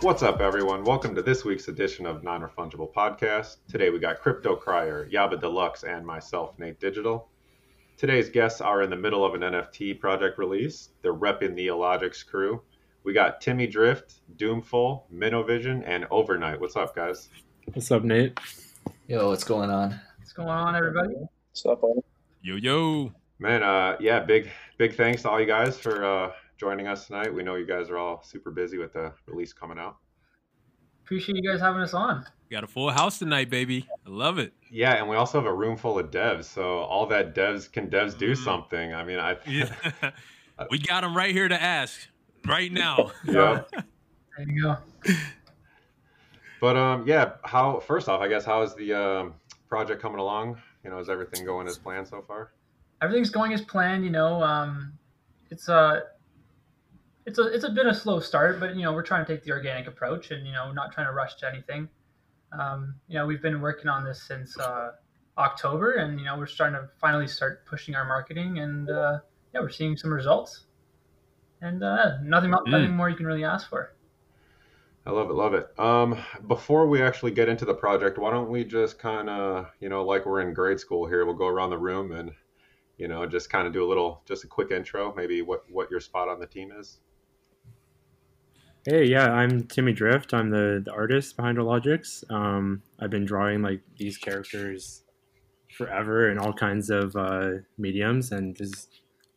What's up, everyone? Welcome to this week's edition of Non Refungible Podcast. Today we got Crypto Crier, Yaba Deluxe, and myself, Nate Digital. Today's guests are in the middle of an NFT project release. They're repping the Illogics crew. We got Timmy Drift, Doomful, Minovision, and Overnight. What's up, guys? What's up, Nate? Yo, what's going on? What's going on, everybody? What's up, buddy? Yo yo. Man, uh, yeah, big big thanks to all you guys for uh, joining us tonight. We know you guys are all super busy with the release coming out. Appreciate you guys having us on. We got a full house tonight, baby. I love it. Yeah, and we also have a room full of devs. So all that devs can devs do Mm. something. I mean, I Yeah. we got them right here to ask right now. yeah. There you go. But um, yeah. How first off, I guess how is the um, project coming along? You know, is everything going as planned so far? Everything's going as planned. You know, um, it's a it's a it's a bit of a slow start, but you know we're trying to take the organic approach and you know not trying to rush to anything. Um, you know, we've been working on this since uh, October, and you know we're starting to finally start pushing our marketing, and uh, yeah, we're seeing some results. And uh, nothing, mo- nothing more you can really ask for. I love it, love it. Um, before we actually get into the project, why don't we just kind of, you know, like we're in grade school here, we'll go around the room and, you know, just kind of do a little, just a quick intro, maybe what what your spot on the team is. Hey, yeah, I'm Timmy Drift. I'm the, the artist behind Illogics. Um, I've been drawing like these characters forever in all kinds of uh, mediums, and this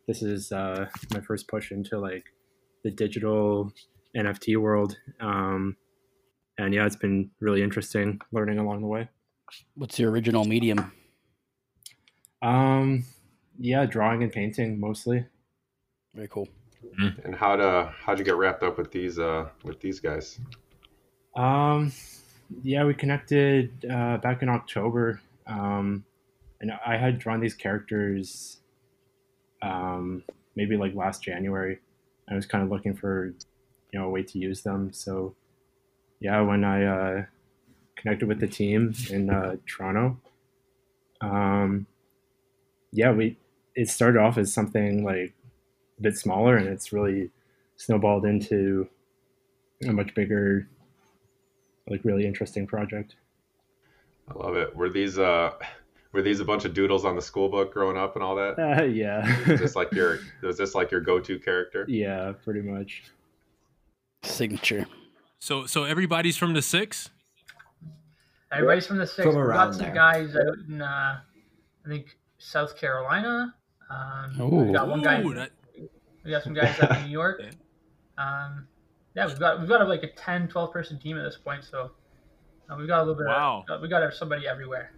this is uh, my first push into like the digital NFT world. Um, and yeah, it's been really interesting learning along the way. What's your original medium? Um, yeah, drawing and painting mostly. Very cool. And how to how'd you get wrapped up with these uh with these guys? Um, yeah, we connected uh, back in October, um, and I had drawn these characters um, maybe like last January. I was kind of looking for you know a way to use them. So yeah, when I uh, connected with the team in uh, Toronto, um, yeah, we it started off as something like a bit smaller, and it's really snowballed into a much bigger like really interesting project. I love it. Were these uh were these a bunch of doodles on the school book growing up and all that? Uh, yeah. just like your was this like your go-to character? yeah, pretty much. Signature. So so everybody's from the six? Everybody's from the six. From around got some there. guys out in, uh, I think, South Carolina. Um, we got one guy. Ooh, that- We got some guys out in New York. Um, yeah, we've got we've got like a 10, 12 person team at this point. So uh, we've got a little bit. Wow. Of, we got somebody everywhere.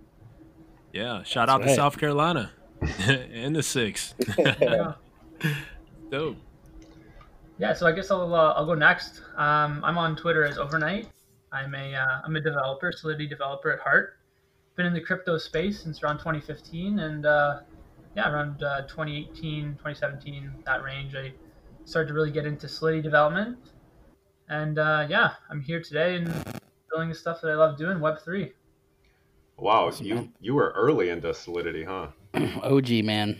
yeah. Shout out That's to. South Carolina and the six. Yeah. Dope. Yeah, so I guess I'll uh, I'll go next. Um, I'm on Twitter as Overnight. I'm a uh, I'm a developer, Solidity developer at heart. Been in the crypto space since around 2015, and uh, yeah, around uh, 2018, 2017, that range, I started to really get into Solidity development. And uh, yeah, I'm here today and building the stuff that I love doing, Web three. Wow, Awesome, you you were early into Solidity, huh? OG man.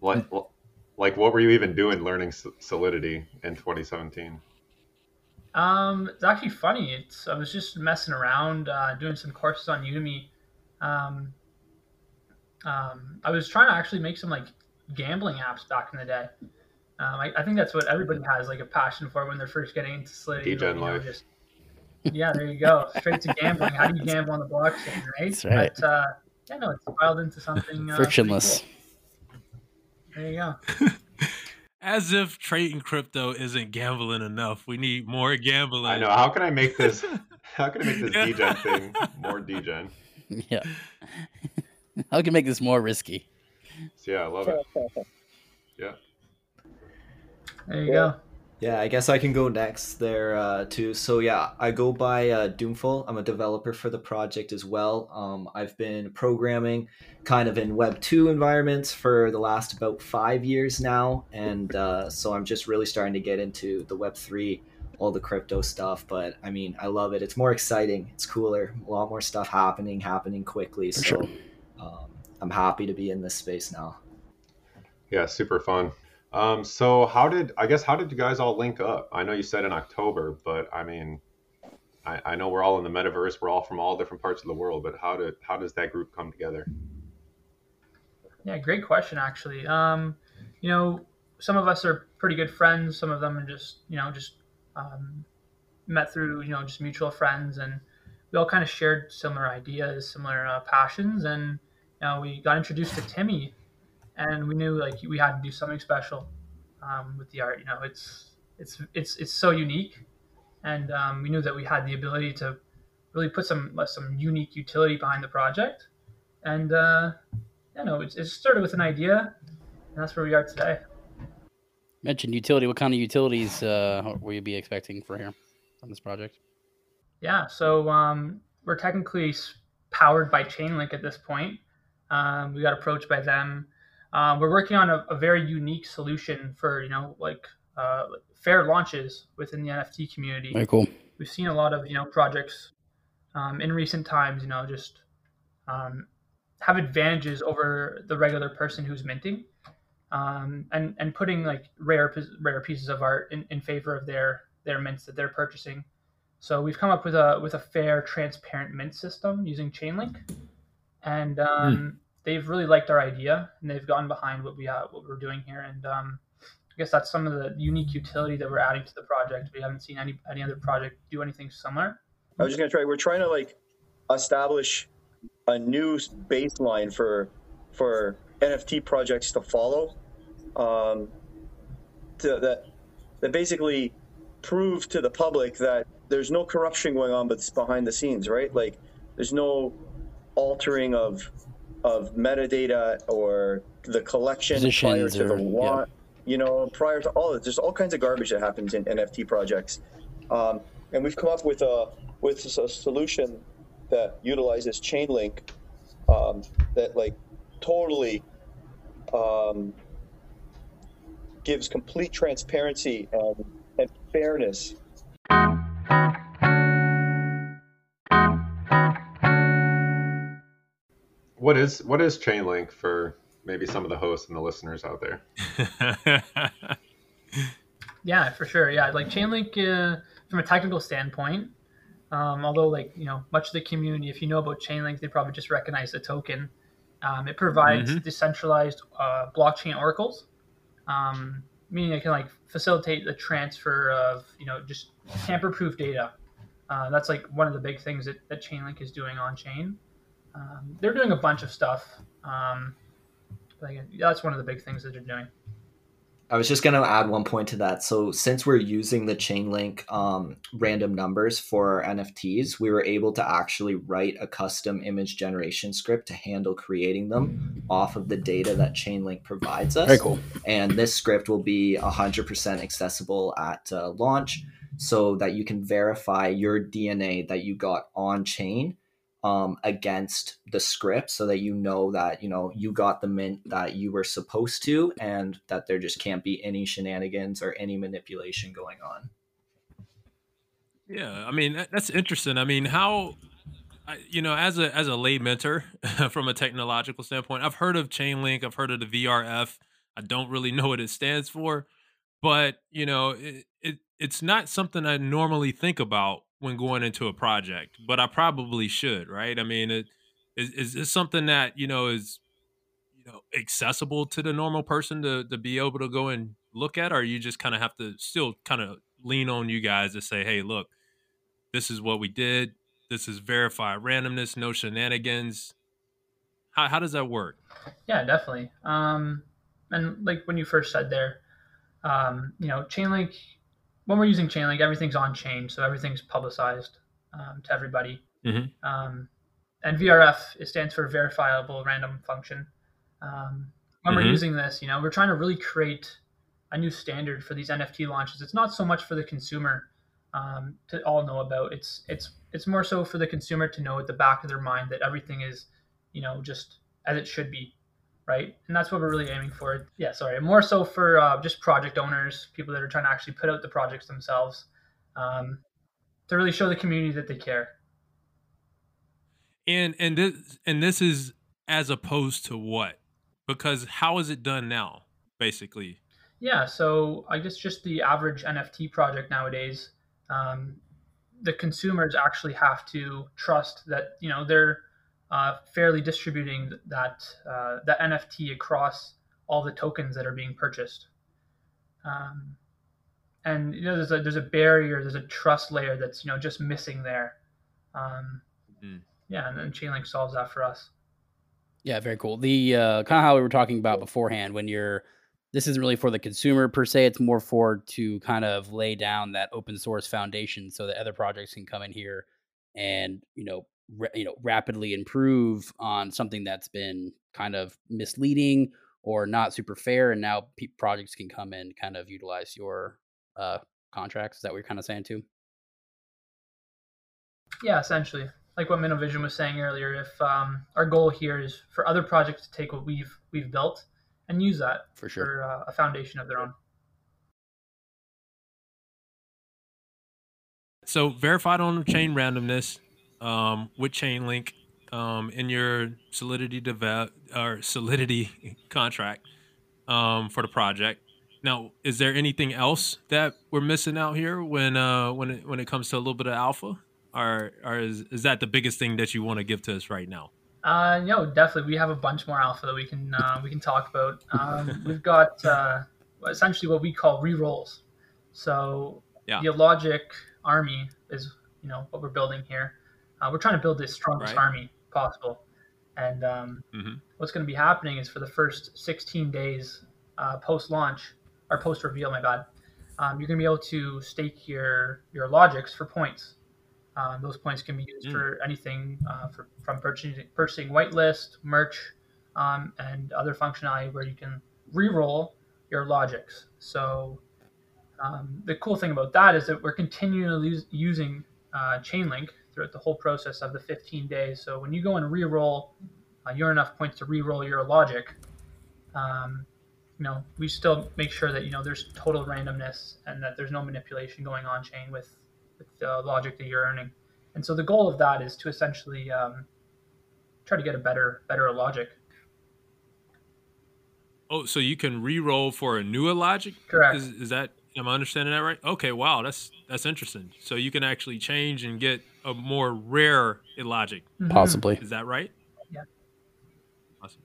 Like like what were you even doing learning Solidity in 2017? Um, it's actually funny. It's I was just messing around, uh, doing some courses on Udemy. Um, um, I was trying to actually make some like gambling apps back in the day. Um, I, I think that's what everybody has like a passion for when they're first getting into Solidity. Degen you know, life. just- yeah, there you go. Straight to gambling. How do you gamble on the blockchain, right? That's right. But, uh, yeah, no, it's filed into something uh, Frictionless. cool. There you go. As if trading crypto isn't gambling enough. We need more gambling. I know. How can I make this how can I make this Yeah. degen thing more degen? Yeah. How can I make this more risky? So yeah, I love it. Yeah. There you Yeah. go. Yeah, I guess I can go next there uh, too. So yeah, I go by uh, Doomful. I'm a developer for the project as well. Um, I've been programming kind of in Web two environments for the last about five years now, and uh, so I'm just really starting to get into the Web three, all the crypto stuff. But I mean, I love it. It's more exciting. It's cooler. A lot more stuff happening, happening quickly. For so sure. Um, I'm happy to be in this space now. Yeah, super fun. Um, so how did I guess how did you guys all link up? I know you said in October, but I mean, I, I know we're all in the metaverse. We're all from all different parts of the world, but how did how does that group come together? Yeah, great question, actually. Um, you know, some of us are pretty good friends. Some of them are just, you know, just um, met through, you know, just mutual friends, and we all kind of shared similar ideas, similar uh, passions, and you know, we got introduced to Timmy, and we knew like we had to do something special um, with the art. You know, it's it's it's it's so unique, and um, we knew that we had the ability to really put some some unique utility behind the project, and uh, you know, it, it started with an idea, and that's where we are today. Mentioned utility. What kind of utilities uh, will you be expecting for here on this project? Yeah, so um, we're technically powered by Chainlink at this point. Um, we got approached by them. Um, we're working on a, a, very unique solution for you know like uh, fair launches within the NFT community. Very cool. We've seen a lot of you know projects um, in recent times. You know, just um, have advantages over the regular person who's minting, um, and and putting like rare rare pieces of art in, in favor of their their mints that they're purchasing. So we've come up with a with a fair, transparent mint system using Chainlink, and um, mm. they've really liked our idea and they've gone behind what we uh, what we're doing here. And um, I guess that's some of the unique utility that we're adding to the project. We haven't seen any any other project do anything similar. I was just gonna try. We're trying to like establish a new baseline for for NFT projects to follow. Um, to, that that basically prove to the public that there's no corruption going on, but it's behind the scenes, right? Like there's no altering of of metadata or the collection prior to or, the want. Yeah. You know, prior to all of there's all kinds of garbage that happens in NFT projects, um, and we've come up with a with a solution that utilizes Chainlink um, that like totally um, gives complete transparency and, and fairness. What is what is Chainlink for maybe some of the hosts and the listeners out there? yeah, for sure. Yeah, like Chainlink uh, from a technical standpoint, um, although, like you know, much of the community, if you know about Chainlink, they probably just recognize the token. Um, it provides mm-hmm. decentralized uh, blockchain oracles, um, meaning it can like facilitate the transfer of you know just tamper-proof data. Uh, that's like one of the big things that, that Chainlink is doing on chain. Um, they're doing a bunch of stuff. Um, but again, that's one of the big things that they're doing. I was just going to add one point to that. So, since we're using the Chainlink um, random numbers for our NFTs, we were able to actually write a custom image generation script to handle creating them off of the data that Chainlink provides us. Very cool. And this script will be 100% accessible at uh, launch so that you can verify your DNA that you got on chain um, against the script so that you know that you know you got the mint that you were supposed to and that there just can't be any shenanigans or any manipulation going on. Yeah i mean that's interesting. I mean how you know as a as a lay mentor from a technological standpoint i've heard of chainlink i've heard of the vrf i don't really know what it stands for but you know it, it it's not something i normally think about when going into a project, but I probably should, right? I mean, it, is is this something that you know is you know accessible to the normal person to to be able to go and look at, or you just kind of have to still kind of lean on you guys to say, hey, look, this is what we did. This is verified randomness, no shenanigans. How how does that work? Yeah, definitely. Um, and like when you first said there, um, you know, Chainlink when we're using Chainlink, everything's on chain, so everything's publicized um, to everybody. Mm-hmm. Um, and VRF it stands for verifiable random function. Um, when mm-hmm. we're using this, you know, we're trying to really create a new standard for these NFT launches. It's not so much for the consumer um, to all know about. It's it's it's more so for the consumer to know at the back of their mind that everything is, you know, just as it should be right? And that's what we're really aiming for. Yeah, sorry, more so for uh, just project owners, people that are trying to actually put out the projects themselves, um, to really show the community that they care. And and this and this is as opposed to what? Because how is it done now? basically? Yeah, so I guess just the average NFT project nowadays, um, the consumers actually have to trust that you know they're uh, fairly distributing that uh, that NFT across all the tokens that are being purchased. Um, and you know, there's a there's a barrier, there's a trust layer that's you know just missing there. Um, Mhm. Yeah, and then Chainlink solves that for us. Yeah, very cool. The uh, kind of how we were talking about beforehand, when you're this isn't really for the consumer per se. It's more for to kind of lay down that open source foundation so that other projects can come in here and you know ra- you know rapidly improve on something that's been kind of misleading or not super fair, and now pe- projects can come and kind of utilize your uh, contracts. Is that what you're kind of saying too? Yeah, essentially, like what Minovision was saying earlier. If um, our goal here is for other projects to take what we've we've built and use that For sure. for uh, a foundation of their own. So verified on chain randomness um, with Chainlink um, in your Solidity develop or Solidity contract um, for the project. Now, is there anything else that we're missing out here when uh, when it, when it comes to a little bit of alpha, or or is, is that the biggest thing that you want to give to us right now? Uh, no, definitely. We have a bunch more alpha that we can uh, we can talk about. Um, we've got uh, essentially what we call re-rolls. So Yeah. the Logic army is you know what we're building here. Uh, we're trying to build the strongest Right. army possible, and um, Mhm. what's going to be happening is for the first 16 days uh, post launch or post reveal, my bad, um, you're going to be able to stake your your logics for points. Um, those points can be used Mm. for anything uh, for, from purchasing purchasing whitelist, merch, um, and other functionality where you can re-roll your logics. So um, the cool thing about that is that we're continually using uh, Chainlink throughout the whole process of the 15 days. So when you go and re-roll, uh, you earn enough points to re-roll your logic. Um, you know, we still make sure that you know there's total randomness and that there's no manipulation going on chain with with the logic that you're earning. And so the goal of that is to essentially um, try to get a better better logic. Oh, so you can re-roll for a newer logic? Correct. Is, is that am I understanding that right? Okay, wow, that's that's interesting. So you can actually change and get a more rare logic. Mhm. Possibly. Is that right? Yeah. Awesome.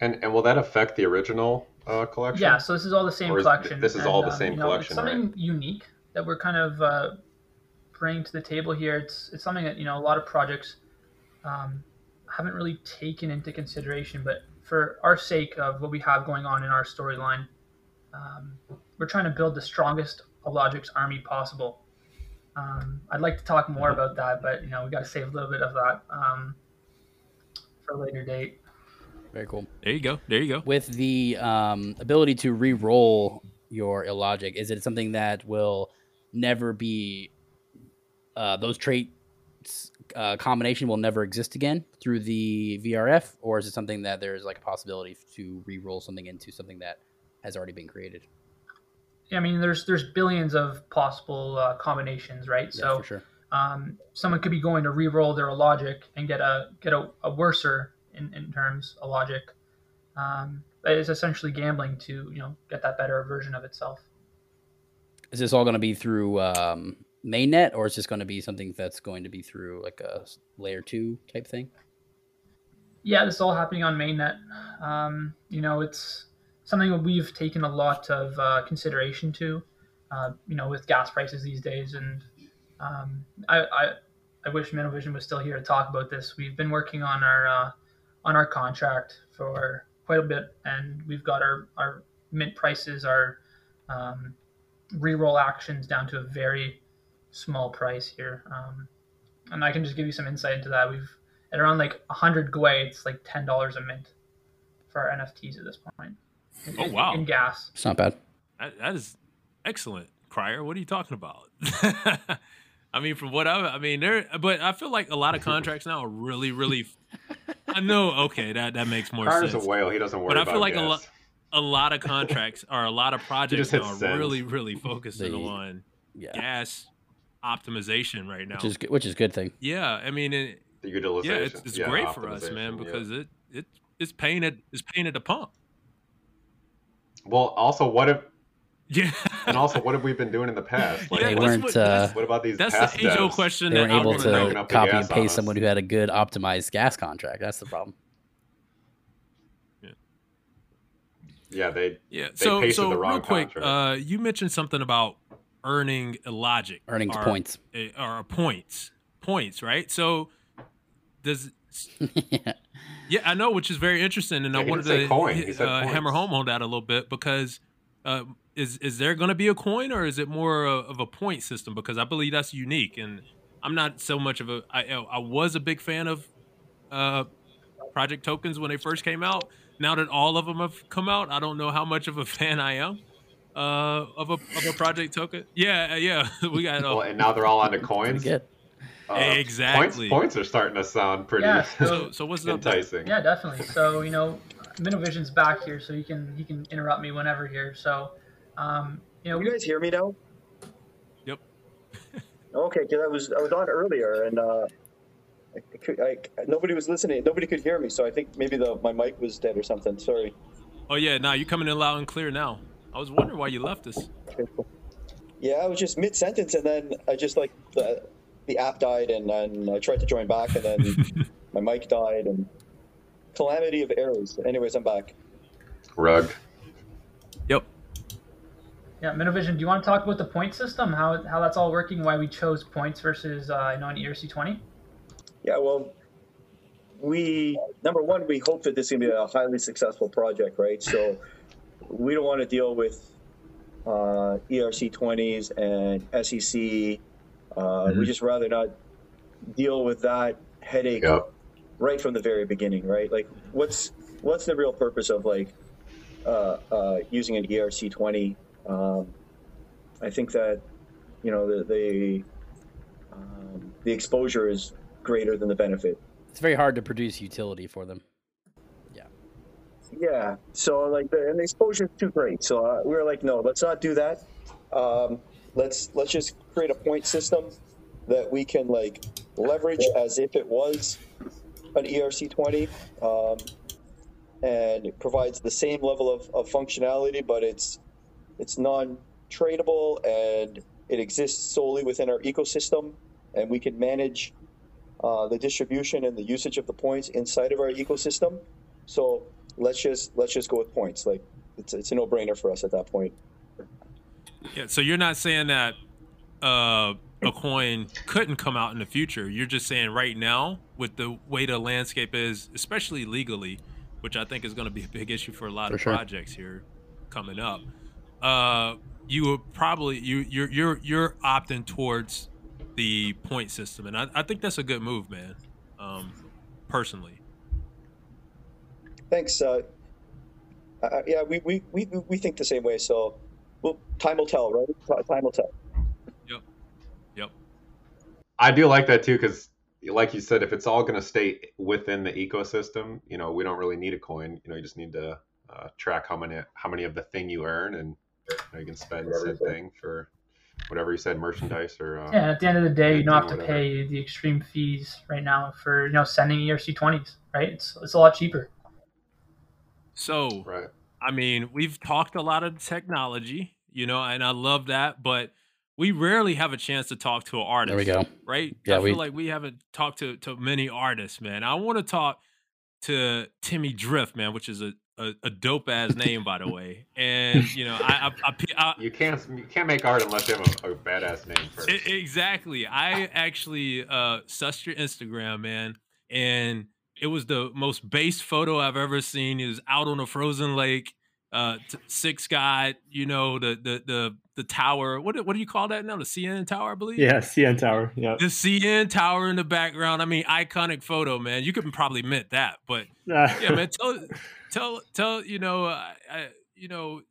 And and will that affect the original uh, collection? Yeah, so this is all the same Or is- collection. this is all the um, same you know, collection, It's something unique that we're kind of uh, bringing to the table here. It's it's something that you know a lot of projects um, haven't really taken into consideration, but for our sake of what we have going on in our storyline, um, we're trying to build the strongest Logic's army possible. Um, I'd like to talk more about that, but you know we got to save a little bit of that um, for a later date. Very cool. There you go. There you go. with the um, ability to re-roll your illogic is it something that will never be uh, those traits uh, combination will never exist again through the vrf or is it something that there's like a possibility to re-roll something into something that has already been created I mean, there's there's billions of possible uh, combinations, right? yeah so sure um, someone could be going to re-roll their logic and get a get a, a worser in, in terms of logic. Um, but it's essentially gambling to you know get that better version of itself. is this all going to be through um, mainnet or is this going to be something that's going to be through like a layer two type thing Yeah, this is all happening on mainnet. Um, you know, it's something that we've taken a lot of uh, consideration to. Uh, you know, with gas prices these days, and um, I, I I wish Minovision was still here to talk about this. We've been working on our uh, on our contract for quite a bit, and we've got our our mint prices, our um, re-roll actions down to a very small price here. Um, and I can just give you some insight into that. We've at around like 100 Gwei, it's like $10 a mint for our NFTs at this point. In, Oh, in- wow. In gas. it's not bad That, that is excellent, Crier. What are you talking about? I mean, from what I, I mean, there, but I feel like a lot of contracts now are really, really. I know. Okay, that that makes more Carter's sense. a whale. He doesn't worry But I about feel like a lot- A lot of contracts are a lot of projects just hit now are send. really, really focusing They- on yeah gas optimization right now. which is good which is a good thing yeah, I mean, it, the utilization. yeah, it's, it's great for us, man, optimization, yeah. because it it it's paying at it's paying at the pump. Well, also, what if Yeah. and also what have we been doing in the past? Like, They that's weren't, what- uh, what about these That's past the age old question They that weren't able wanna to- know. Breaking to up the copy gas and paste someone who had a good optimized gas contract. That's the problem. Yeah, they Yeah. They So, pasted so the wrong real quick, uh, you mentioned something about earning a logic, Earnings or, points. or points, points, right? So, does yeah. yeah, I know, which is very interesting, and Yeah, I wanted to coin, he hit- said uh, hammer home on that a little bit because uh, is is there going to be a coin or is it more of of a point system? Because I believe that's unique, and I'm not so much of a. I I was a big fan of uh, project tokens when they first came out. Now that all of them have come out, I don't know how much of a fan I am uh, of a of a project token. Yeah, yeah, we got. well, Uh, and now they're all onto Pretty coins. good. Uh, Exactly. Points, points are starting to sound pretty Yeah, so so what's enticing. Yeah, definitely. So you know, Minovision's back here, so he can he can interrupt me whenever here. So, um, you know, you guys hear me now? Yep. Okay, because I was I was on earlier and uh, I, could- I, nobody was listening. Nobody could hear me, so I think maybe the my mic was dead or something. Sorry. Oh yeah, now you're coming in loud and clear now. I was wondering why you left us. Yeah, I was just mid sentence and then I just like the the app died and then I tried to join back and then my mic died and calamity of errors. Anyways, I'm back. Rug. Yep. yeah, Minovision. Do you want to talk about the point system? How how that's all working? Why we chose points versus uh, you know an ERC twenty? Yeah, well, we number one, we hope that this is gonna be a highly successful project, right? So we don't want to deal with uh, ERC twenties and SEC. Uh, We just rather not deal with that headache Yep. right from the very beginning, right? Like, what's what's the real purpose of like uh, uh, using an ERC twenty? Um, I think that you know the the, um, the exposure is greater than the benefit. It's very hard to produce utility for them. Yeah. Yeah. So like, the, and the exposure is too great. So uh, we were like, no, let's not do that. Um, let's let's just create a point system that we can like leverage as if it was an ERC twenty, um, and it provides the same level of, of functionality, but it's it's non tradable and it exists solely within our ecosystem, and we can manage uh, the distribution and the usage of the points inside of our ecosystem. So let's just let's just go with points. Like it's it's a no brainer for us at that point. Yeah. So you're not saying that uh, a coin couldn't come out in the future. You're just saying right now, with the way the landscape is, especially legally, which I think is going to be a big issue for a lot For of sure. projects here coming up. Uh, you would probably you you're you're you're opting towards the point system, and I, I think that's a good move, man. Um, personally. Thanks. Uh, uh, yeah, we, we, we, we think the same way. So, well, time will tell, right? Time will tell. Yep. Yep. I do like that too because, like you said, if it's all going to stay within the ecosystem, you know, we don't really need a coin. You know, you just need to uh, track how many how many of the thing you earn, and you, know, you can spend said thing for whatever you said, merchandise or uh, Yeah, at the end of the day, you don't have to Whatever. pay the extreme fees right now for you know sending ERC twenties. Right? It's it's a lot cheaper. So right. I mean, we've talked a lot of technology, you know, and I love that, but we rarely have a chance to talk to an artist. There we go. Right? Yeah, I feel we- like we haven't talked to, to many artists, man. I want to talk to Timmy Drift, man, which is a, a, a dope ass name, by the way. And, you know, I, I, I, I, You can't you can't make art unless you have a, a badass name first. E- exactly. I actually uh sussed your Instagram, man, and it was the most base photo I've ever seen. He was out on a frozen lake, uh, t- six guy, you know, the the the the tower. What do- what do you call that now? The CN Tower, I believe. Yeah, CN Tower. Yeah. The CN Tower in the background. I mean, iconic photo, man. You could probably mint that, but yeah, man. Tell, tell, tell. You know, I, I, you know,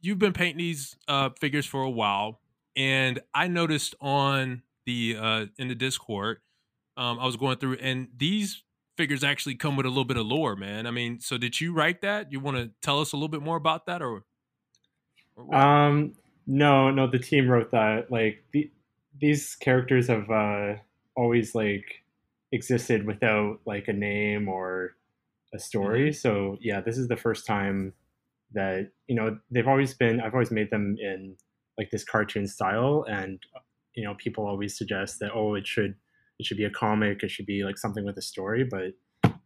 you've been painting these uh, figures for a while, and I noticed on the uh, in the Discord, um, I was going through, and these figures actually come with a little bit of lore, man. I mean, so did you write that? You want to tell us a little bit more about that, or? or? Um, no, no, the team wrote that. Like the, these characters have uh, always like existed without like a name or a story. So yeah, this is the first time that you know they've always been. I've always made them in like this cartoon style, and you know people always suggest that oh it should it should be a comic, it should be like something with a story, but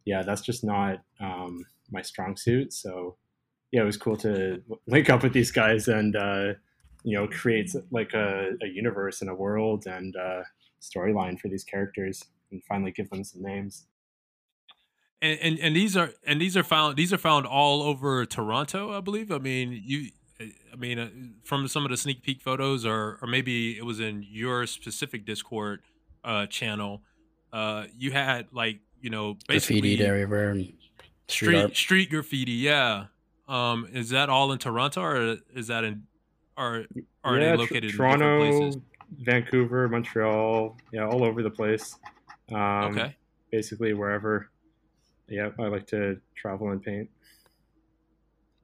yeah, that's just not um, my strong suit. So yeah, it was cool to link up with these guys and uh, you know create like a, a, universe and a world and uh, storyline for these characters and finally give them some names. And, and and these are and these are found these are found all over Toronto, I believe. I mean, you I mean, uh, from some of the sneak peek photos, or or maybe it was in your specific Discord uh, channel. Uh, you had like you know basically graffiti everywhere and street street, street graffiti. Yeah, um, is that all in Toronto, or is that in are are yeah, they located tr- Toronto, in different places? Vancouver, Montreal, yeah, all over the place. Um, okay. Basically wherever. Yeah, I like to travel and paint.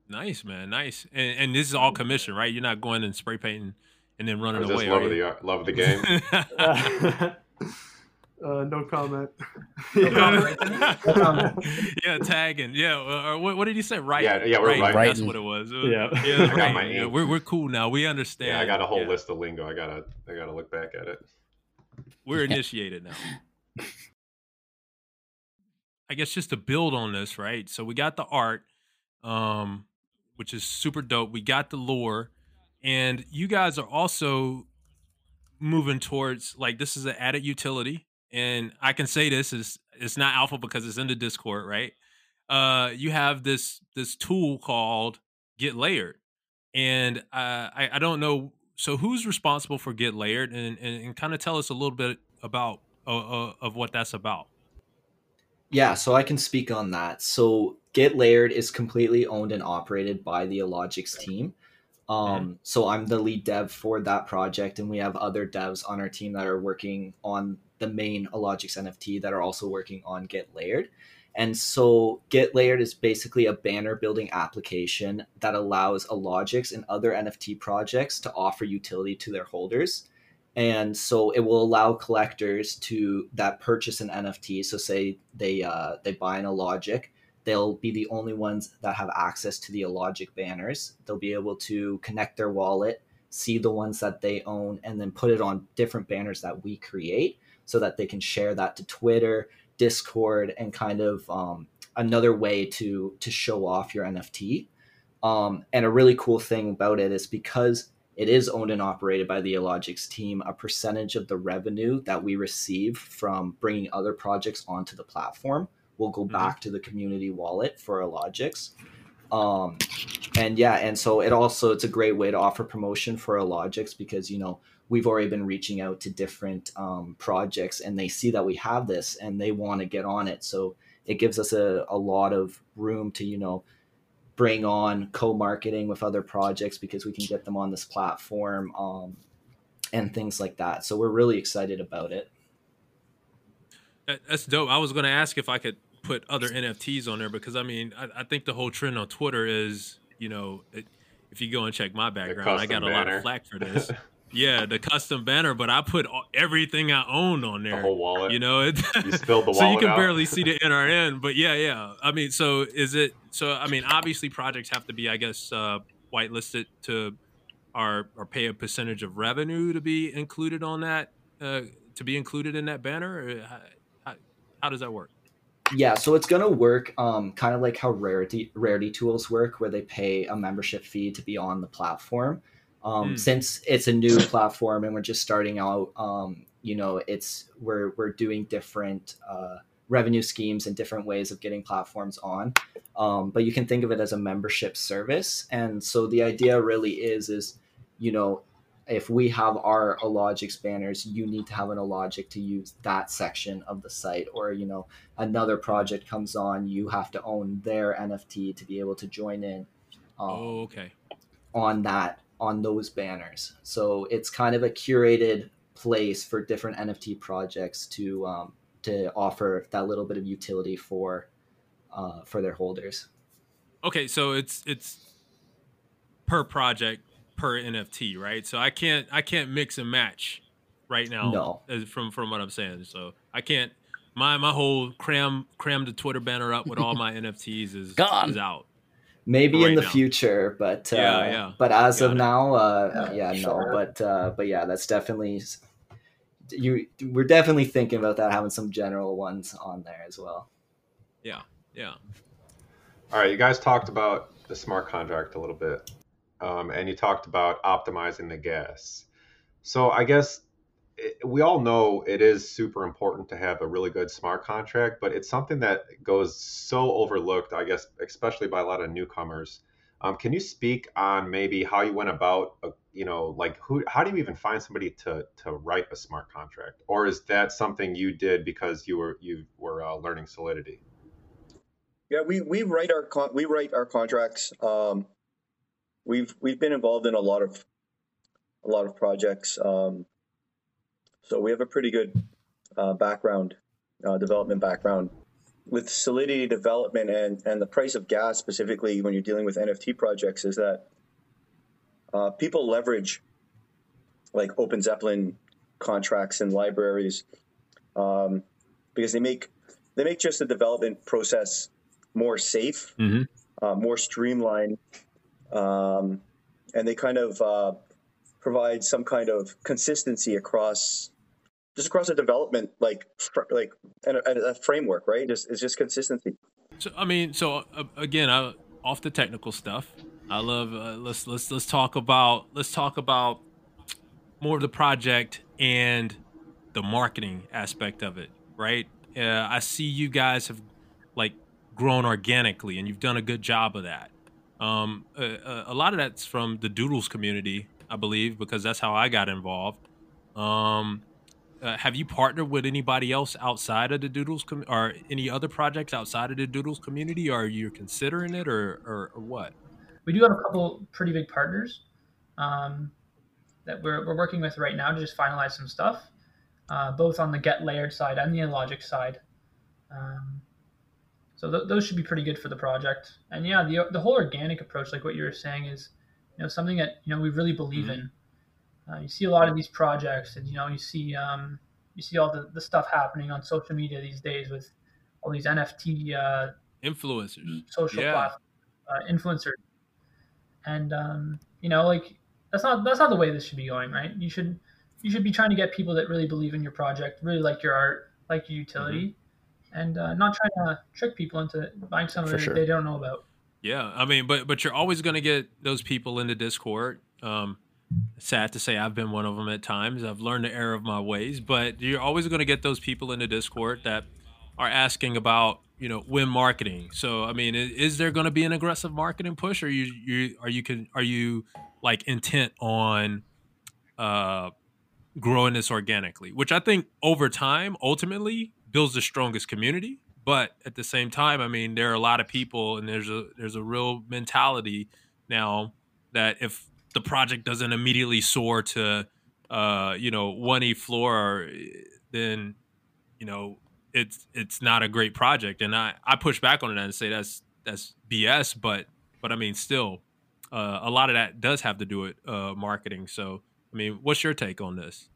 Nice, man. Nice. And, and this is all commission, right? You're not going and spray painting and then running away. love of the uh, love of the game. uh, no comment. yeah, tagging. Yeah. Uh, what, what, did you say? Right. Yeah, yeah, we're right. That's what it was. Yeah. Yeah, I got my yeah, we're we're cool now. We understand. Yeah, I got a whole yeah. list of lingo. I gotta I gotta look back at it. We're initiated now. I guess just to build on this, right? So we got the art. Um, which is super dope. We got the lore, and you guys are also moving towards like this is an added utility. And I can say this is it's not alpha because it's in the Discord, right? Uh, you have this this tool called Get Layered, and uh, I I don't know. So who's responsible for Get Layered, and and, and kind of tell us a little bit about uh, uh, of what that's about. Yeah, so I can speak on that. So Get Layered is completely owned and operated by the Illogics team. Um, mm-hmm. So I'm the lead dev for that project, and we have other devs on our team that are working on the main Illogics NFT that are also working on Get Layered. And so Get Layered is basically a banner building application that allows Illogics and other NFT projects to offer utility to their holders. And so it will allow collectors to that purchase an NFT. So say they uh, they buy an Illogic, they'll be the only ones that have access to the Illogic banners. They'll be able to connect their wallet, see the ones that they own, and then put it on different banners that we create so that they can share that to Twitter, Discord, and kind of um, another way to to show off your NFT. Um, and a really cool thing about it is because it is owned and operated by the Illogics team, a percentage of the revenue that we receive from bringing other projects onto the platform will go mm-hmm. back to the community wallet for Illogics. Um, and yeah, and so it also it's a great way to offer promotion for Illogics because you know we've already been reaching out to different um, projects and they see that we have this and they want to get on it. So it gives us a, a lot of room to you know bring on co-marketing with other projects because we can get them on this platform um, and things like that. So we're really excited about it. That's dope. I was going to ask if I could put other NFTs on there because I mean I, I think the whole trend on Twitter is you know it, if you go and check my background, I got a banner. lot of flack for this. yeah, the custom banner, but I put everything I owned on there. The whole wallet. You know, it, you spilled the wallet. so you can out. barely see the NRN. But yeah, yeah. I mean, so is it? So I mean, obviously, projects have to be, I guess, uh, whitelisted to or or pay a percentage of revenue to be included on that uh, to be included in that banner. How, how, how does that work? Yeah so it's going to work um, kind of like how rarity rarity tools work where they pay a membership fee to be on the platform. Um, mm. since it's a new platform and we're just starting out um, you know it's we're we're doing different uh, revenue schemes and different ways of getting platforms on. Um, but you can think of it as a membership service. And so the idea really is is you know if we have our Illogics banners, you need to have an Illogic to use that section of the site. Or, you know, another project comes on, you have to own their NFT to be able to join in. Um, oh, okay. On that, on those banners. So it's kind of a curated place for different NFT projects to um, to offer that little bit of utility for uh, for their holders. Okay, so it's it's per project per NFT, right? So I can't I can't mix and match right now. No. From from what I'm saying, so I can't. My my whole cram cram the Twitter banner up with all my NFTs is Gone. is out. maybe Right in the now. future, but uh, Yeah, yeah. but as Got of it. now, uh, Yeah, yeah, sure. no, but uh, but yeah, that's definitely you. We're definitely thinking about that, having some general ones on there as well. Yeah. Yeah. All right, you guys talked about the smart contract a little bit, um, and you talked about optimizing the gas. So I guess it, we all know it is super important to have a really good smart contract, but it's something that goes so overlooked, I guess, especially by a lot of newcomers. Um, can you speak on maybe how you went about, uh, you know, like who, how do you even find somebody to to write a smart contract, or is that something you did because you were you were uh, learning Solidity? Yeah, we, we write our con- we write our contracts. Um, we've we've been involved in a lot of a lot of projects, um, so we have a pretty good uh, background, uh, development background with Solidity development and and the price of gas specifically when you're dealing with NFT projects is that uh, people leverage like OpenZeppelin contracts and libraries um, because they make they make just the development process more safe, Mm-hmm. uh, more streamlined, um, and they kind of uh, provide some kind of consistency across just across a development like fr- like and a, a framework, right? Just it's just consistency. So I mean, so uh, again, I, off the technical stuff. I love. Uh, let's let's let's talk about let's talk about more of the project and the marketing aspect of it, right? Uh, I see you guys have like grown organically, and you've done a good job of that. Um, a, a lot of that's from the Doodles community, I believe, because that's how I got involved. Um, uh, have you partnered with anybody else outside of the Doodles com- or any other projects outside of the Doodles community? Or are you considering it, or or, or what? We do have a couple pretty big partners um, that we're, we're working with right now to just finalize some stuff, uh, both on the get layered side and the logic side. Um, so th- those should be pretty good for the project. And yeah, the, the whole organic approach, like what you were saying, is you know something that you know we really believe in. Uh, you see a lot of these projects, and you know you see um, you see all the, the stuff happening on social media these days with all these NFT uh, Influencers. social Yeah. platform uh, influencers, and um, you know, like that's not that's not the way this should be going, right? You should you should be trying to get people that really believe in your project, really like your art, like your utility, Mm-hmm. And uh, not trying to trick people into buying something For that sure. they don't know about. Yeah, I mean, but but you're always going to get those people in the Discord. Um, sad to say, I've been one of them at times. I've learned the error of my ways, but you're always going to get those people in the Discord that are asking about you know when marketing. So I mean, is, is there going to be an aggressive marketing push, or you you are you can are you like intent on uh growing this organically, which I think over time ultimately builds the strongest community. But at the same time, I mean, there are a lot of people, and there's a there's a real mentality now that if the project doesn't immediately soar to, uh, you know, one e floor, then you know it's it's not a great project. And I I push back on that and say that's that's BS. But but I mean, still, uh, a lot of that does have to do with uh, marketing. So I mean, what's your take on this?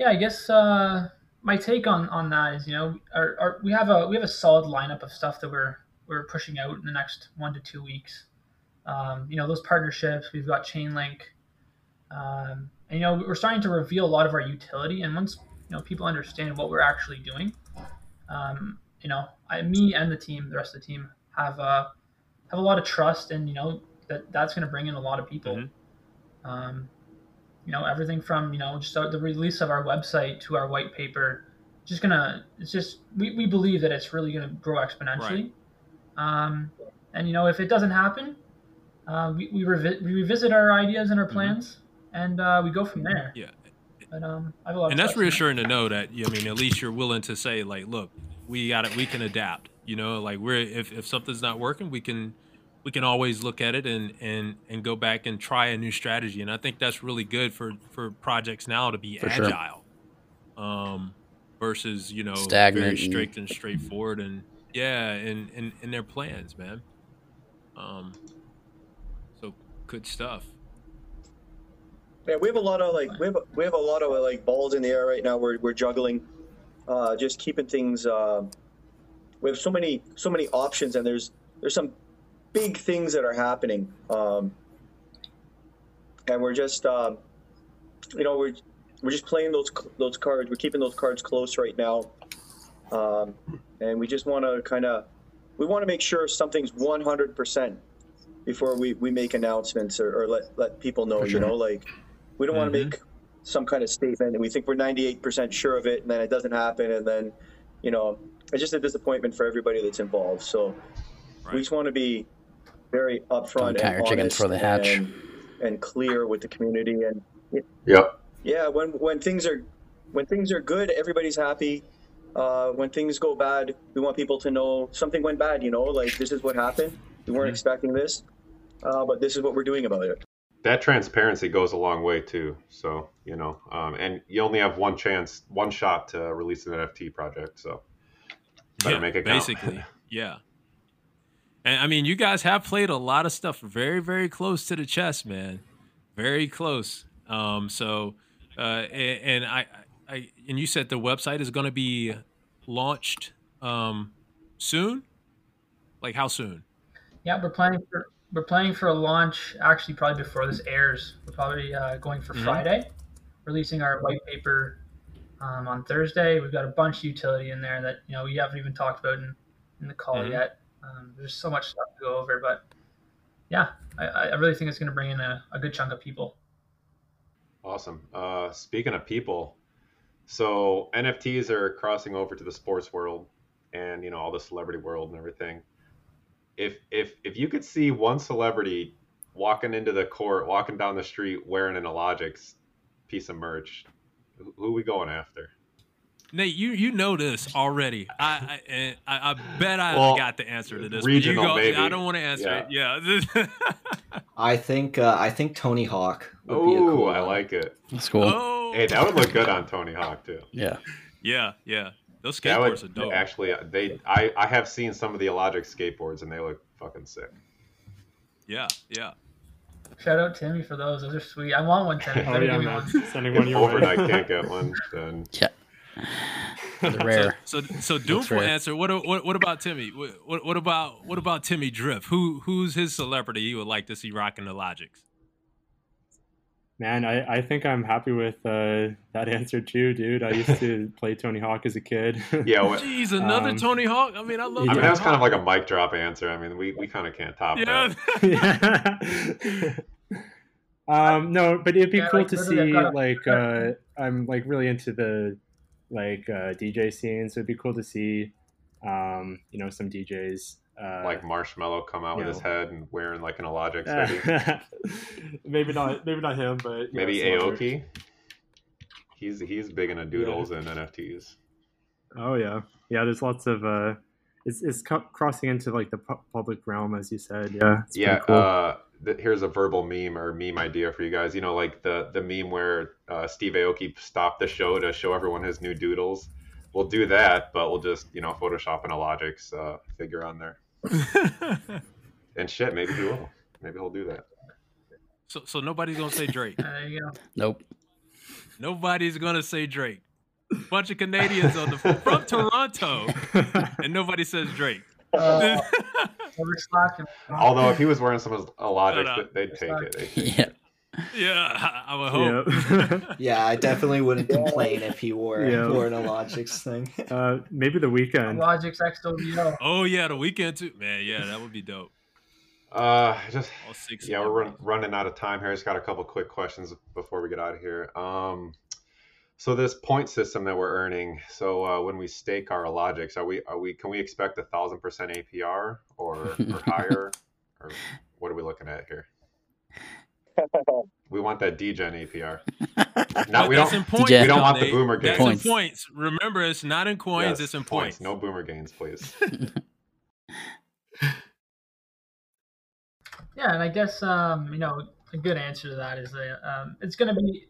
Yeah, I guess uh, my take on, on that is, you know, our, our, we have a we have a solid lineup of stuff that we're we're pushing out in the next one to two weeks. Um, you know, those partnerships. We've got Chainlink, um, and you know, we're starting to reveal a lot of our utility. And once you know people understand what we're actually doing, um, you know, I, me and the team, the rest of the team, have uh, have a lot of trust, and you know that that's going to bring in a lot of people. Mhm. You know everything from you know just the release of our website to our white paper just gonna it's just we, we believe that it's really gonna grow exponentially. Um, and you know if it doesn't happen uh, we, we, revi- we revisit our ideas and our plans and uh, we go from there. Yeah. but um, I have a lot and that's reassuring to know that I mean at least you're willing to say like look we got it we can adapt you know like we're if, if something's not working we can we can always look at it and and and go back and try a new strategy and I think that's really good for for projects now to be For sure. agile um versus you know Stagnant very and- strict and straightforward and yeah and and, and their plans man um so good stuff Yeah, we have a lot of like we have we have a lot of like balls in the air right now. We're we're juggling, uh, just keeping things. Uh, we have so many so many options, and there's there's some big things that are happening, um, and we're just um, you know we're we're just playing those those cards. We're keeping those cards close right now, um, and we just want to kind of we want to make sure something's 100 percent before we, we make announcements or, or let let people know. For You know, like we don't want to Mhm. make some kind of statement and we think we're 98 percent sure of it, and then it doesn't happen, and then you know it's just a disappointment for everybody that's involved. So Right. we just want to be very upfront Don't and honest before they hatch. and, and clear with the community and Yep. yeah when when things are when things are good everybody's happy uh, when things go bad we want people to know something went bad you know like this is what happened we weren't Mhm. expecting this uh, but this is what we're doing about it That transparency goes a long way too. So you know, um, and you only have one chance, one shot to release an NFT project. So better yeah, make it count. basically. yeah. And I mean, you guys have played a lot of stuff very, very close to the chest, man. Very close. Um, so, uh, and, and I, I, and you said the website is going to be launched um, soon. Like how soon? Yeah, we're planning for we're planning for a launch actually probably before this airs. We're probably uh, going for Mhm. Friday, releasing our white paper um, on Thursday. We've got a bunch of utility in there that you know we haven't even talked about in, in the call Mhm. yet. Um, there's so much stuff to go over, but yeah, I, I really think it's going to bring in a, a good chunk of people. Awesome. Uh, speaking of people, so NFTs are crossing over to the sports world, and you know all the celebrity world and everything. If if if you could see one celebrity walking into the court, walking down the street wearing an Illogics piece of merch, who, who we going after? Nate, you you know this already. I I, I, I bet I Well, got the answer to this. regional, you go, maybe. I don't want to answer it. Yeah. I think uh, I think Tony Hawk would be a Oh, cool I one. like it. That's cool. oh. Hey, that would look good on Tony Hawk too. Yeah. Yeah, yeah. Those That skateboards are dope. actually. They I I have seen some of the Illogic skateboards and they look fucking sick. Yeah, yeah. Shout out Timmy for those; those are sweet. I want one, Timmy. Oh Better yeah, give me man. one. Sending one If your way. overnight can't get one, then They're rare. So, so, so Doomful rare. answer. What, what, what about Timmy? What, what, what about, what about Timmy Drift? Who, who's his celebrity you would like to see rocking the Logics? Man, I, I think I'm happy with uh, that answer too, dude. I used to play Tony Hawk as a kid. yeah. What, Jeez, another Um, Tony Hawk. I mean, I love. I mean, Tony that was kind of like a mic drop answer. I mean, we, we kind of can't top Yeah. that. yeah. um, no, but it'd be Yeah, cool like, to see. got a- Like, uh, I'm like really into the like uh, DJ scene, so it'd be cool to see, um, you know, some DJs. Uh, Like Marshmello come out with No. his head and wearing like an Illogics hoodie. maybe not, maybe not him, but Maybe other- Aoki. He's he's big into doodles and NFTs. Oh yeah, yeah. There's lots of. Uh, it's it's co- crossing into like the pu- public realm, as you said. Yeah. It's Yeah. Cool. Uh, th- here's a verbal meme or meme idea for you guys. You know, like the the meme where uh, Steve Aoki stopped the show to show everyone his new doodles. We'll do that, but we'll just you know Photoshop an Illogics uh, figure on there. And shit, maybe he will. Maybe he'll do that. so, so nobody's gonna say Drake. There you go. Nope. Nobody's gonna say Drake. Bunch of Canadians on the from Toronto, and nobody says Drake. Uh. Although if he was wearing some of his Illogics, Shut up. they'd take it. They'd take Yeah. it. yeah, I, I would hope. Yeah. Yeah, I definitely wouldn't complain if he wore Yeah. wore an Illogics thing. uh, maybe the Weeknd. Logic's XWO. oh yeah, the Weeknd too. Man, yeah, that would be dope. Uh, just All six. yeah, we're run, running out of time here. I Just got a couple quick questions before we get out of here. Um, so this point system that we're earning. So uh, when we stake our logics, are we are we can we expect a thousand percent APR or or higher, or what are we looking at here? We want that degen APR. No, we don't. points. We don't want the Nate. boomer That's gains. in Points. points. Remember, it's not in coins. Yes, it's in points. No boomer gains, please. Yeah, and I guess um, you know a good answer to that is that um, it's going to be.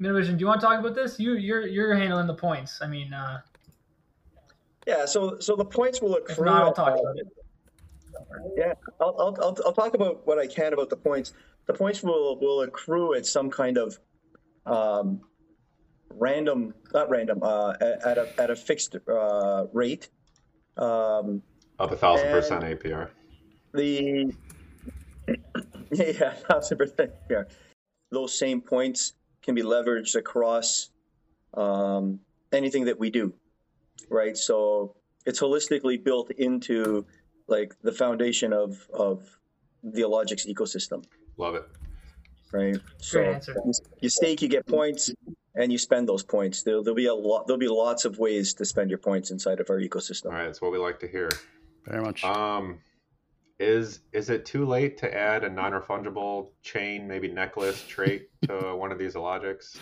Minivision, do you want to talk about this? You you're you're handling the points. I mean, uh, yeah so so the points will accrue not, I'll talk uh, about it. Yeah, I'll, I'll, I'll, I'll talk about what I can about the points. The points will, will accrue at some kind of um, random, not random, uh, at, at, a, at a fixed uh, rate. Um, Up a thousand And- percent APR. The yeah, thousand percent. Yeah, those same points can be leveraged across um, anything that we do, right? So it's holistically built into like the foundation of of the Logics ecosystem, Love it. right? So Great answer. you- you stake, you get points, and you spend those points. There'll, there'll be a lot. There'll be lots of ways to spend your points inside of our ecosystem. All right, that's what we like to hear. Very much. Um, is is it too late to add a Non-Refungible chain, maybe necklace trait to one of these logics?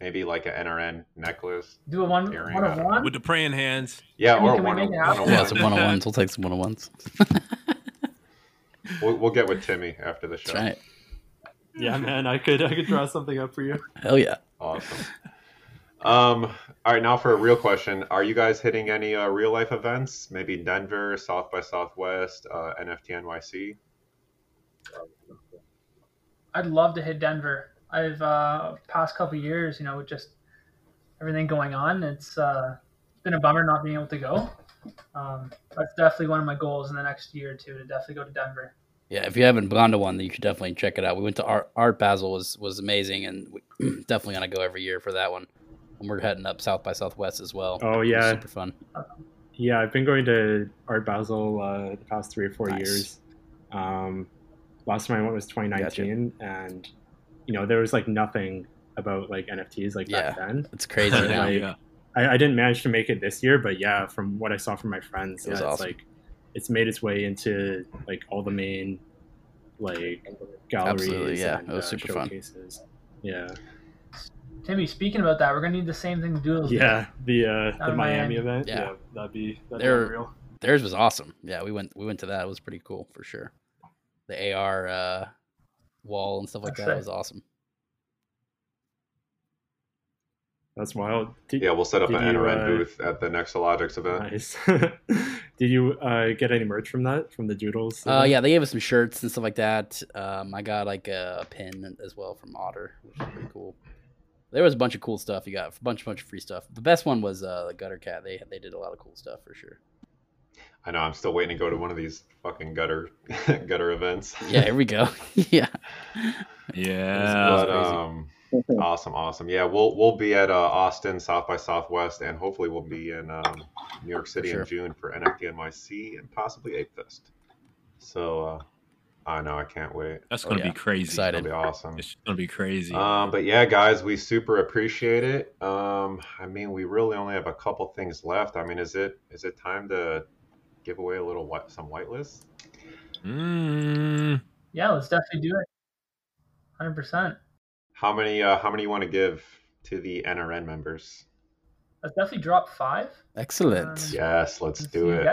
Maybe like an NRN necklace. Do a one Hearing one of that. one. with the praying hands. Yeah, Can we- or can we one make of it one happen? of yeah, some one on ones. We'll take some one on ones. We'll, we'll get with Timmy after the show. That's right. Yeah, man, I could I could draw something up for you. Hell yeah. Awesome. Um, all right, now for a real question: Are you guys hitting any uh, real life events? Maybe Denver, South by Southwest, uh, NFT NYC. I'd love to hit Denver. I've uh, past couple years, you know, with just everything going on, it's uh, it's been a bummer not being able to go. Um, that's definitely one of my goals in the next year or two to definitely go to Denver. Yeah, if you haven't gone to one, then you should definitely check it out. We went to Art, Art Basel was was amazing, and we definitely gonna go every year for that one. And we're heading up South by Southwest as well. Oh yeah, super fun. yeah. I've been going to Art Basel uh, the past three or four Nice. years. Um, last time I went was 2019, and you know there was like nothing about like NFTs like back then. It's crazy now. Like, yeah. I, I didn't manage to make it this year, but yeah, from what I saw from my friends, yeah, it's awesome. like it's made its way into like all the main like galleries. Absolutely, yeah. and, It was uh, super fun. Yeah, Timmy, speaking about that, we're gonna need the same thing Doodles did. yeah. The uh, the Miami Miami. event. Yeah. Yeah, that'd be that'd be They're- unreal. Theirs was awesome. Yeah, we went we went to that. It was pretty cool for sure. The AR uh, wall and stuff like That's that sick. was awesome. That's wild. Did, Yeah, we'll set up an you, NRN uh, booth at the next Logics event. Nice. Did you uh, get any merch from that from the Doodles? Uh, yeah, they gave us some shirts and stuff like that. Um, I got like a, a pin as well from Otter, which is pretty cool. There was a bunch of cool stuff. You got a bunch, bunch of free stuff. The best one was uh, the Gutter Cat. They they did a lot of cool stuff for sure. I know. I'm still waiting to go to one of these fucking gutter gutter events. Yeah, here we go. yeah, Yeah. but um, awesome, awesome. Yeah, we'll we'll be at uh, Austin, South by Southwest, and hopefully we'll be in um, New York City sure. in June for NFT NYC and possibly Ape Fest. So uh, I know I can't wait. That's Oh, gonna yeah. be crazy. Excited. It'll be awesome. It's gonna be crazy. Um, but yeah, guys, we super appreciate it. Um, I mean, we really only have a couple things left. I mean, is it is it time to give away a little white, some whitelists? Mm, Yeah, let's definitely do it. Hundred percent. How many uh, how many you want to give to the NRN members? Let's definitely drop five. excellent. Um, Yes, let's and do see who it.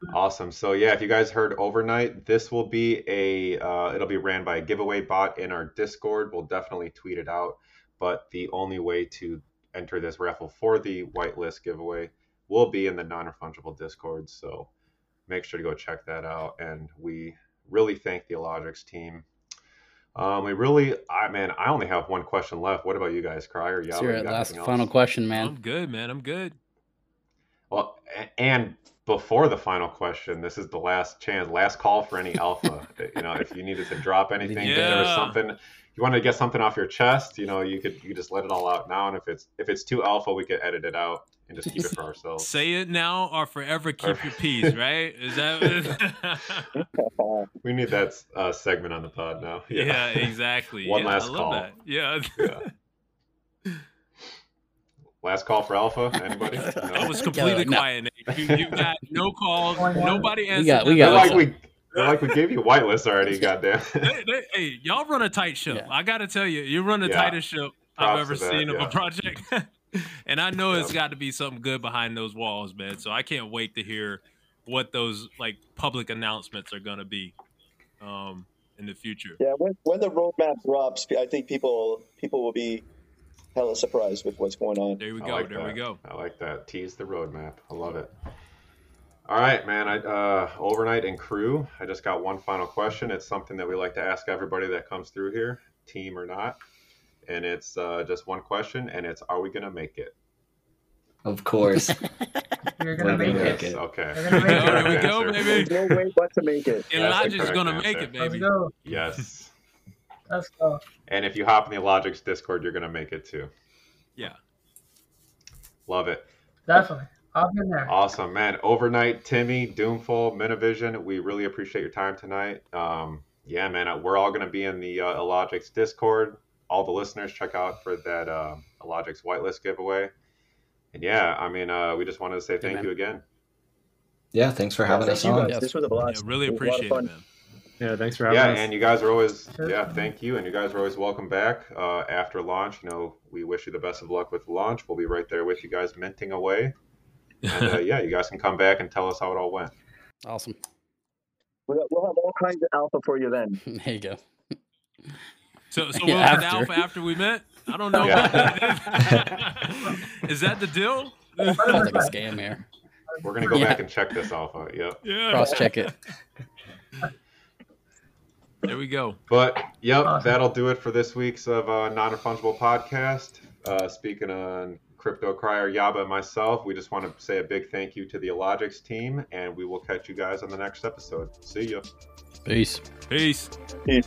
Gets them. Awesome. So yeah, if you guys heard overnight, this will be a uh, it'll be ran by a giveaway bot in our Discord. We'll definitely tweet it out. But the only way to enter this raffle for the whitelist giveaway will be in the Non-Refungible Discord. So make sure to go check that out. And we really thank the Illogics team. Um, we really, I man, I only have one question left. What about you guys, Cryer? Let's hear you it. got Last final else? question, I'm man. good, man. I'm good. Well, and before the final question, this is the last chance, last call for any alpha. you know, if you needed to drop anything, if there was something you wanted to get something off your chest, you know, you could you could just let it all out now. And if it's if it's too alpha, we could edit it out and just keep it for ourselves. Say it now or forever keep your peace, right? Is that We need that uh, segment on the pod now. Yeah, exactly. One yeah, last I love call. that. Yeah. Yeah. Last call for alpha. Anybody? I No? was completely no. quiet. You, you got no calls. Nobody answered. got- we got They're like we they're like we gave you whitelist already. Goddamn. They- they- hey, y'all run a tight ship. Yeah. I gotta tell you, you run the Yeah. tightest ship I've ever that, seen of a project. and I know it's got to be something good behind those walls, man. So I can't wait to hear what those like public announcements are gonna be um, in the future. Yeah, when, when the roadmap drops, I think people people will be hella surprised with what's going on. There we I go. like there that. we go. I like that. Tease the roadmap. I love it. All right, man. I uh, overnight and crew. I just got one final question. It's something that we like to ask everybody that comes through here, team or not. And it's uh, just one question, and it's: Are we gonna make it? Of course. You're gonna We're make gonna it. make it. Okay. You're gonna make it. There we go, baby. There's no way but to make it. That's the Illogic gonna make answer. it, Let's baby. go. Yes. Let's go. And if you hop in the Illogics Discord, you're gonna make it too. Yeah. Love it. Definitely. Hop in there. Awesome, man. Overnight, Timmy, Doomful, Minivision, we really appreciate your time tonight. Um, yeah, man, uh, we're all going to be in the uh, Illogics Discord. All the listeners, check out for that uh, Illogics whitelist giveaway. And yeah, I mean, uh, we just wanted to say thank man. you again. Yeah, thanks for having Thank us on. guys. Yes. This was a Yeah, blast. really It was a lot of appreciate it, man. Yeah, thanks for having Yeah, us. and you guys are always, Sure. yeah, thank you. And you guys are always welcome back uh, after launch. You know, we wish you the best of luck with the launch. We'll be right there with you guys minting away. And uh, yeah, you guys can come back and tell us how it all went. Awesome. We'll we'll have all kinds of alpha for you then. There you go. So, so Yeah, what was the after. alpha after we met? I don't know. Yeah. Is that the deal? Sounds like a scam here. We're going to go Yeah. back and check this alpha. Yep. Yeah. Cross check it. There we go. But yep, Awesome. that'll do it for this week's of uh, non-fungible podcast. Uh, speaking on crypto Cryer Yaba and myself, we just want to say a big thank you to the Illogics team, and we will catch you guys on the next episode. See ya. Peace. Peace. Peace.